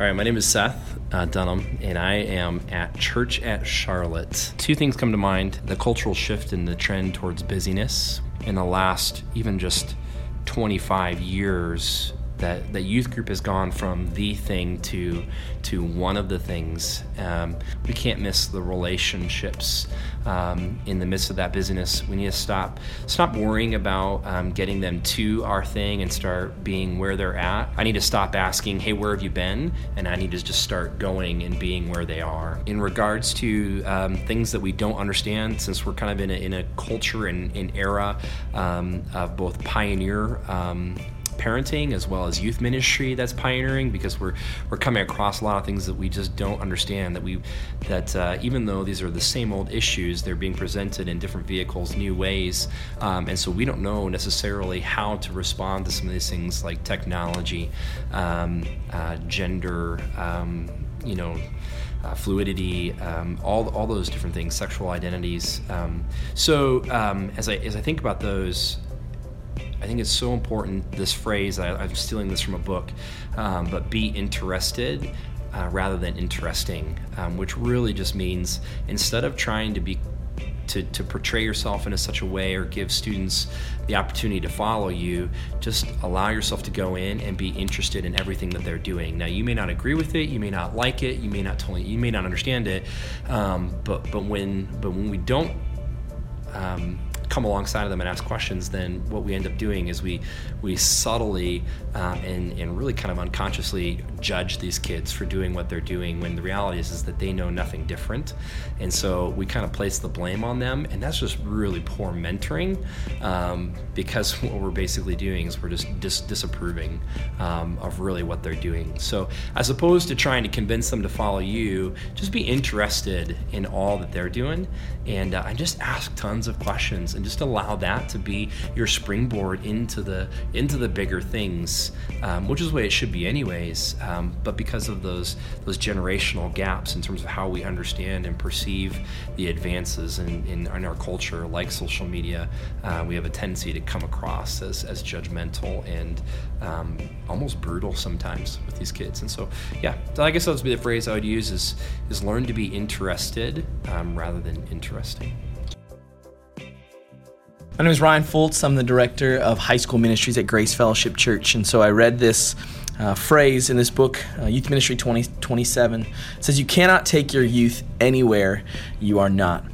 All right, my name is Seth uh, Dunham, and I am at Church at Charlotte. Two things come to mind the cultural shift and the trend towards busyness in the last even just 25 years that that youth group has gone from the thing to to one of the things. Um, we can't miss the relationships um, in the midst of that busyness. We need to stop stop worrying about um, getting them to our thing and start being where they're at. I need to stop asking, "Hey, where have you been?" and I need to just start going and being where they are. In regards to um, things that we don't understand, since we're kind of in a, in a culture and, and era um, of both pioneer um, parenting as well as youth ministry that's pioneering because we're we're coming across a lot of things that we just don't understand that we that uh, even though these are the same old issues they're being presented in different vehicles new ways um, and so we don't know necessarily how to respond to some of these things like technology um, uh, gender um, you know uh, fluidity, um, all, all those different things, sexual identities. Um, so um, as I as I think about those, I think it's so important. This phrase, I, am stealing this from a book, um, but be interested uh, rather than interesting, um, which really just means instead of trying to be to, to portray yourself in a such a way or give students the opportunity to follow you, just allow yourself to go in and be interested in everything that they're doing. Now, you may not agree with it, you may not like it, you may not totally, you may not understand it, um, but but when but when we don't um, come alongside of them and ask questions, then what we end up doing is we we subtly um, and, and really kind of unconsciously judge these kids for doing what they're doing when the reality is, is that they know nothing different. And so we kind of place the blame on them, and that's just really poor mentoring um, because what we're basically doing is we're just dis- disapproving um, of really what they're doing. So as opposed to trying to convince them to follow you, just be interested in all that they're doing and, uh, and just ask tons of questions and just allow that to be your springboard into the into the bigger things, um, which is the way it should be anyways. Um, but because of those those generational gaps in terms of how we understand and perceive the advances in, in, in our culture, like social media, uh, we have a tendency to come across as, as judgmental and um, almost brutal sometimes with these kids. And so, yeah, so I guess that would be the phrase I would use is is learn to be interested um, rather than interesting. My name is Ryan Fultz. I'm the director of high school ministries at Grace Fellowship Church. And so I read this uh, phrase in this book, uh, Youth Ministry 2027. 20, it says, You cannot take your youth anywhere you are not.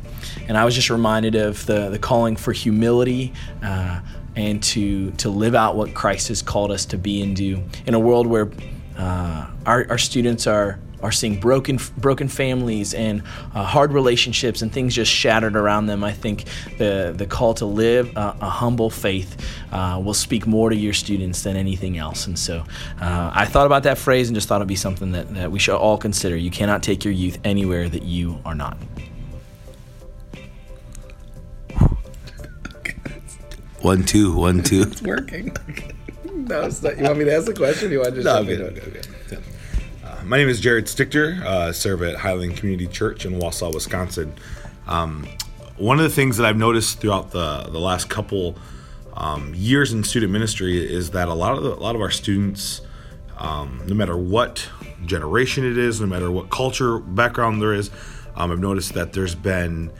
And I was just reminded of the, the calling for humility uh, and to, to live out what Christ has called us to be and do in a world where uh, our, our students are are seeing broken broken families and uh, hard relationships and things just shattered around them. I think the the call to live a, a humble faith uh, will speak more to your students than anything else. And so uh, I thought about that phrase and just thought it'd be something that, that we should all consider. You cannot take your youth anywhere that you are not. One two one two. it's working. no, it's not. You want me to ask the question? You want to just no, okay, okay, okay. My name is Jared Stichter. Uh, serve at Highland Community Church in Wausau, Wisconsin. Um, one of the things that I've noticed throughout the the last couple um, years in student ministry is that a lot of the, a lot of our students, um, no matter what generation it is, no matter what culture background there is, um, I've noticed that there's been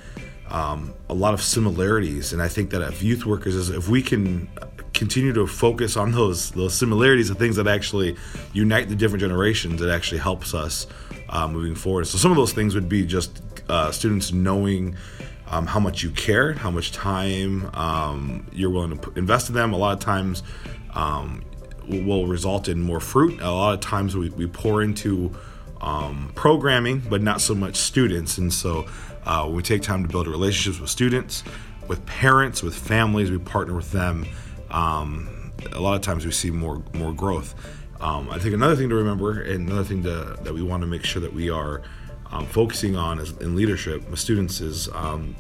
um, a lot of similarities, and I think that if youth workers, if we can continue to focus on those those similarities and things that actually unite the different generations, it actually helps us uh, moving forward. So some of those things would be just uh, students knowing. Um, how much you care, how much time um, you're willing to invest in them. A lot of times, um, will result in more fruit. A lot of times we, we pour into um, programming, but not so much students. And so uh, we take time to build relationships with students, with parents, with families. We partner with them. Um, a lot of times we see more more growth. Um, I think another thing to remember, and another thing to, that we want to make sure that we are um, focusing on in leadership with students is um,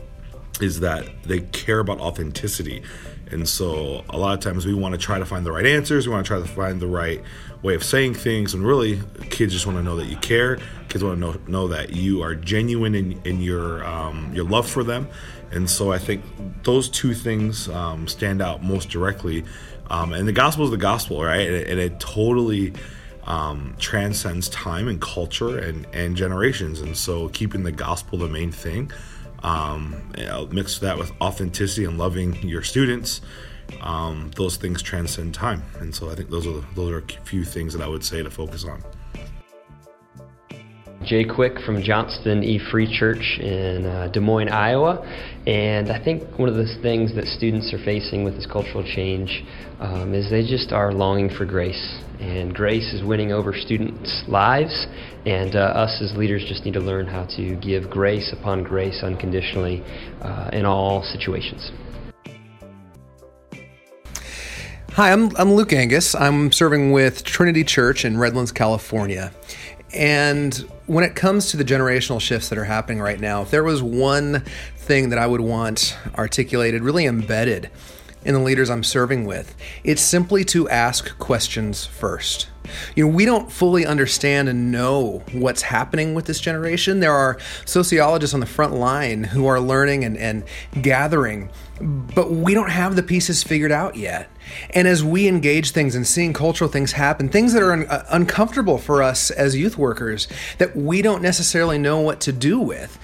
is that they care about authenticity. And so a lot of times we want to try to find the right answers. We want to try to find the right way of saying things. And really, kids just want to know that you care. Kids want to know, know that you are genuine in, in your um, your love for them. And so I think those two things um, stand out most directly. Um, and the gospel is the gospel, right? And it, and it totally um, transcends time and culture and, and generations. And so keeping the gospel the main thing um, mix that with authenticity and loving your students. Um, those things transcend time, and so I think those are those are a few things that I would say to focus on. Jay Quick from Johnston E Free Church in uh, Des Moines, Iowa. And I think one of the things that students are facing with this cultural change um, is they just are longing for grace. And grace is winning over students' lives. And uh, us as leaders just need to learn how to give grace upon grace unconditionally uh, in all situations. Hi, I'm, I'm Luke Angus. I'm serving with Trinity Church in Redlands, California. And when it comes to the generational shifts that are happening right now, if there was one thing that I would want articulated, really embedded in the leaders I'm serving with, it's simply to ask questions first. You know, we don't fully understand and know what's happening with this generation. There are sociologists on the front line who are learning and, and gathering, but we don't have the pieces figured out yet. And as we engage things and seeing cultural things happen, things that are un- uh, uncomfortable for us as youth workers that we don't necessarily know what to do with,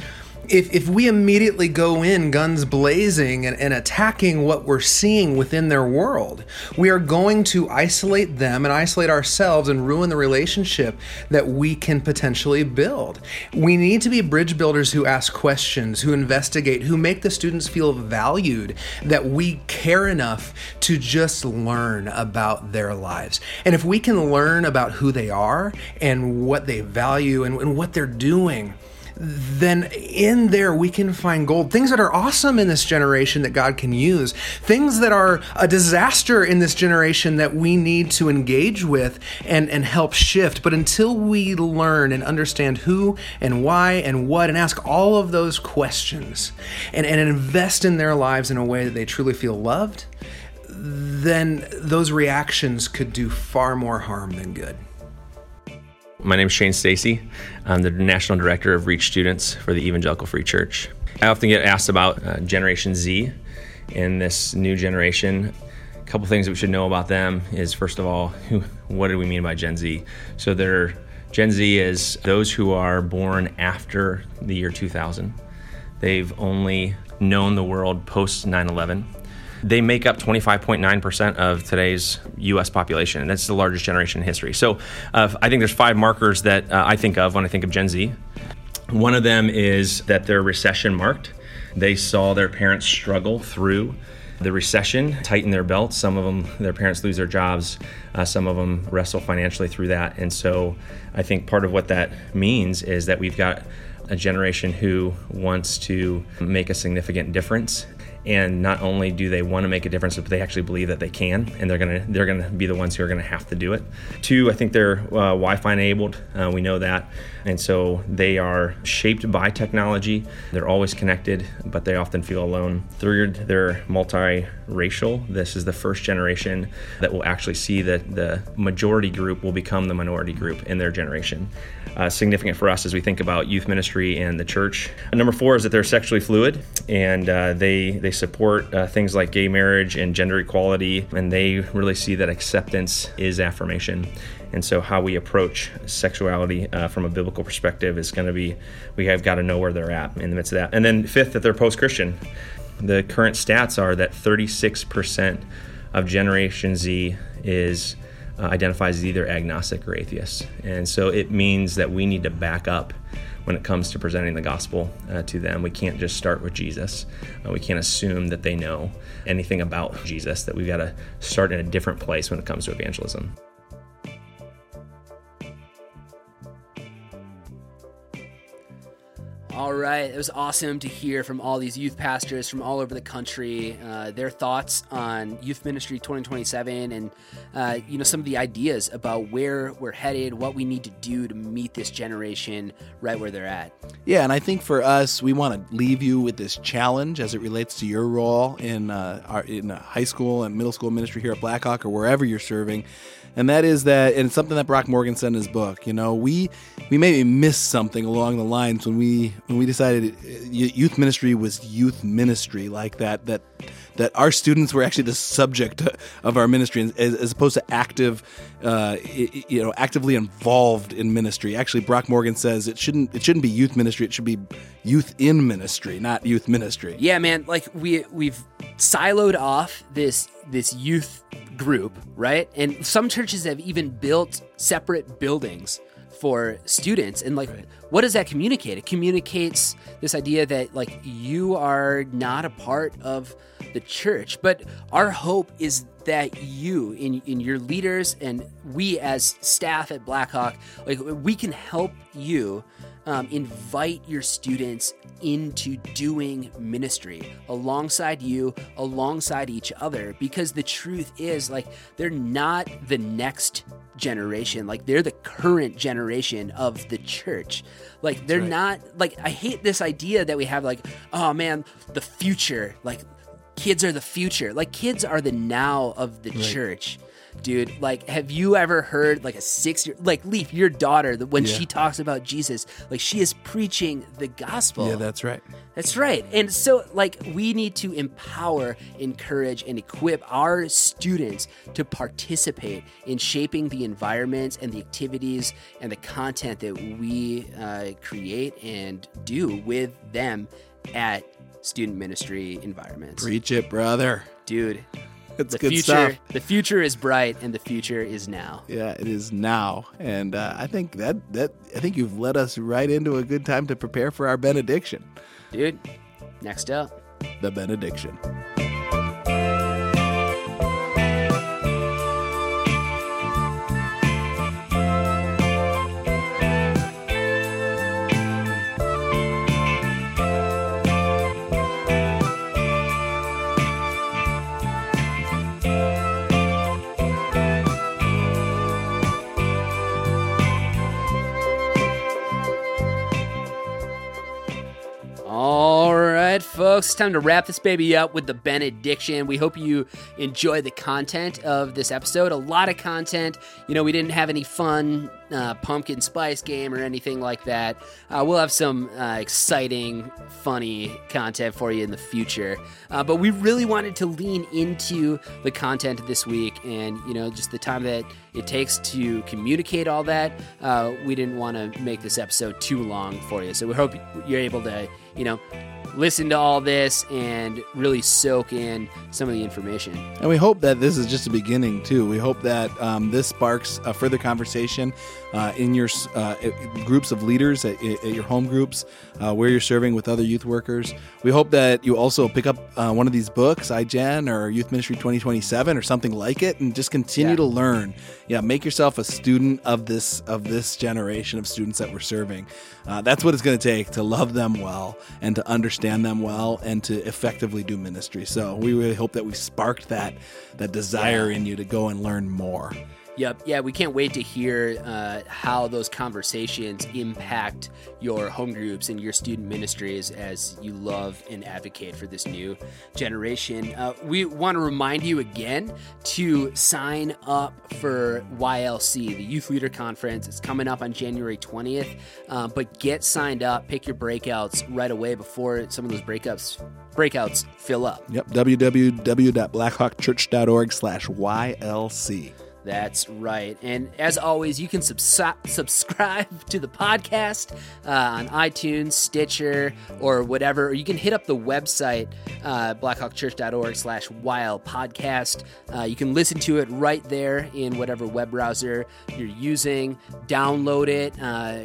if, if we immediately go in guns blazing and, and attacking what we're seeing within their world, we are going to isolate them and isolate ourselves and ruin the relationship that we can potentially build. We need to be bridge builders who ask questions, who investigate, who make the students feel valued, that we care enough to just learn about their lives. And if we can learn about who they are and what they value and, and what they're doing, then in there we can find gold. Things that are awesome in this generation that God can use, things that are a disaster in this generation that we need to engage with and, and help shift. But until we learn and understand who and why and what, and ask all of those questions and, and invest in their lives in a way that they truly feel loved, then those reactions could do far more harm than good. My name is Shane Stacey. I'm the National Director of Reach Students for the Evangelical Free Church. I often get asked about uh, Generation Z and this new generation. A couple things that we should know about them is first of all, who, what do we mean by Gen Z? So Gen Z is those who are born after the year 2000. They've only known the world post 9 11. They make up 25.9% of today's U.S. population, and that's the largest generation in history. So uh, I think there's five markers that uh, I think of when I think of Gen Z. One of them is that they're recession marked. They saw their parents struggle through the recession, tighten their belts. Some of them, their parents lose their jobs. Uh, some of them wrestle financially through that. And so I think part of what that means is that we've got a generation who wants to make a significant difference and not only do they want to make a difference but they actually believe that they can and they're going to they're going to be the ones who are going to have to do it. Two i think they're uh, wi-fi enabled uh, we know that. And so they are shaped by technology. They're always connected but they often feel alone. Third they're multiracial. This is the first generation that will actually see that the majority group will become the minority group in their generation. Uh, significant for us as we think about youth ministry and the church. And number four is that they're sexually fluid and uh, they they support uh, things like gay marriage and gender equality, and they really see that acceptance is affirmation. And so, how we approach sexuality uh, from a biblical perspective is going to be we have got to know where they're at in the midst of that. And then, fifth, that they're post Christian. The current stats are that 36% of Generation Z is uh, identifies as either agnostic or atheist. And so it means that we need to back up when it comes to presenting the gospel uh, to them. We can't just start with Jesus. Uh, we can't assume that they know anything about Jesus, that we've got to start in a different place when it comes to evangelism. All right, it was awesome to hear from all these youth pastors from all over the country, uh, their thoughts on Youth Ministry 2027, and uh, you know some of the ideas about where we're headed, what we need to do to meet this generation right where they're at. Yeah, and I think for us, we want to leave you with this challenge as it relates to your role in uh, our in high school and middle school ministry here at Blackhawk or wherever you're serving and that is that, and it's something that Brock Morgan said in his book. You know, we we maybe missed something along the lines when we when we decided uh, youth ministry was youth ministry like that. That that our students were actually the subject of our ministry as, as opposed to active, uh, you know, actively involved in ministry. Actually, Brock Morgan says it shouldn't it shouldn't be youth ministry. It should be youth in ministry, not youth ministry. Yeah, man. Like we we've siloed off this this youth group, right? And some churches have even built separate buildings for students and like right. what does that communicate it communicates this idea that like you are not a part of the church but our hope is that you in in your leaders and we as staff at blackhawk like we can help you um, invite your students into doing ministry alongside you, alongside each other, because the truth is, like, they're not the next generation. Like, they're the current generation of the church. Like, they're right. not, like, I hate this idea that we have, like, oh man, the future. Like, kids are the future. Like, kids are the now of the right. church dude. Like, have you ever heard like a six year like Leaf, your daughter, when yeah. she talks about Jesus, like she is preaching the gospel. Yeah, that's right. That's right. And so, like, we need to empower, encourage, and equip our students to participate in shaping the environments and the activities and the content that we uh, create and do with them at student ministry environments. Preach it, brother. Dude, it's the good future, stuff. The future is bright, and the future is now. Yeah, it is now, and uh, I think that that I think you've led us right into a good time to prepare for our benediction, dude. Next up, the benediction. Folks. It's time to wrap this baby up with the benediction. We hope you enjoy the content of this episode. A lot of content. You know, we didn't have any fun uh, pumpkin spice game or anything like that. Uh, we'll have some uh, exciting, funny content for you in the future. Uh, but we really wanted to lean into the content this week and, you know, just the time that it takes to communicate all that. Uh, we didn't want to make this episode too long for you. So we hope you're able to, you know, listen to all this and really soak in some of the information. And we hope that this is just a beginning, too. We hope that um, this sparks a further conversation uh, in your uh, groups of leaders, at, at your home groups, uh, where you're serving with other youth workers. We hope that you also pick up uh, one of these books, iGen or Youth Ministry 2027 or something like it, and just continue yeah. to learn. Yeah, make yourself a student of this of this generation of students that we're serving. Uh, that's what it's going to take to love them well and to understand them well and to effectively do ministry. So we really hope that we sparked that that desire in you to go and learn more. Yep. Yeah, we can't wait to hear uh, how those conversations impact your home groups and your student ministries as you love and advocate for this new generation. Uh, we want to remind you again to sign up for YLC, the Youth Leader Conference. It's coming up on January 20th, uh, but get signed up, pick your breakouts right away before some of those breakups breakouts fill up. Yep. www.blackhawkchurch.org slash YLC. That's right. And as always, you can subsi- subscribe to the podcast uh, on iTunes, Stitcher, or whatever. Or you can hit up the website, uh, blackhawkchurch.org slash wild podcast. Uh, you can listen to it right there in whatever web browser you're using. Download it. Uh,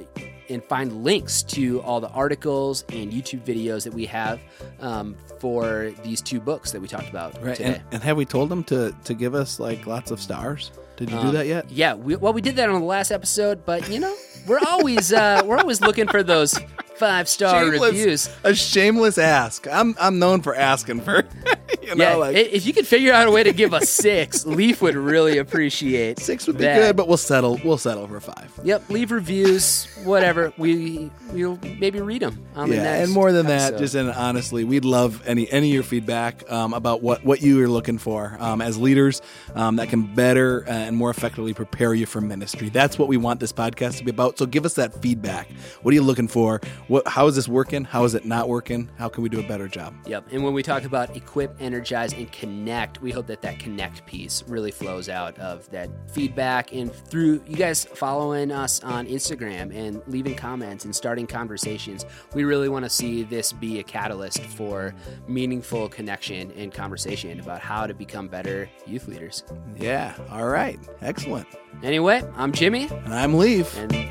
and find links to all the articles and YouTube videos that we have um, for these two books that we talked about Right. today. And, and have we told them to to give us like lots of stars? Did you do Um, that yet? Yeah. We, well, we did that on the last episode, but you know, we're always uh, we're always looking for those five star Shameless- reviews. A shameless ask. I'm I'm known for asking for you know yeah, like if you could figure out a way to give us six, Leaf would really appreciate six would be that. good, but we'll settle we'll settle for five. Yep, leave reviews, whatever. We we'll maybe read them on the yeah, next. and more than that, just and honestly, we'd love any any of your feedback um, about what what you are looking for um, as leaders um, that can better uh, and more effectively prepare you for ministry. That's what we want this podcast to be about. So give us that feedback. What are you looking for? What how is this working? How is it not working? How can we do a better job? Yep. And when we talk about equip, energize, and connect, we hope that that connect piece really flows out of that feedback and through you guys following us on Instagram and leaving comments and starting conversations. We really want to see this be a catalyst for meaningful connection and conversation about how to become better youth leaders. Yeah. All right. Excellent. Anyway, I'm Jimmy. And I'm Leaf. And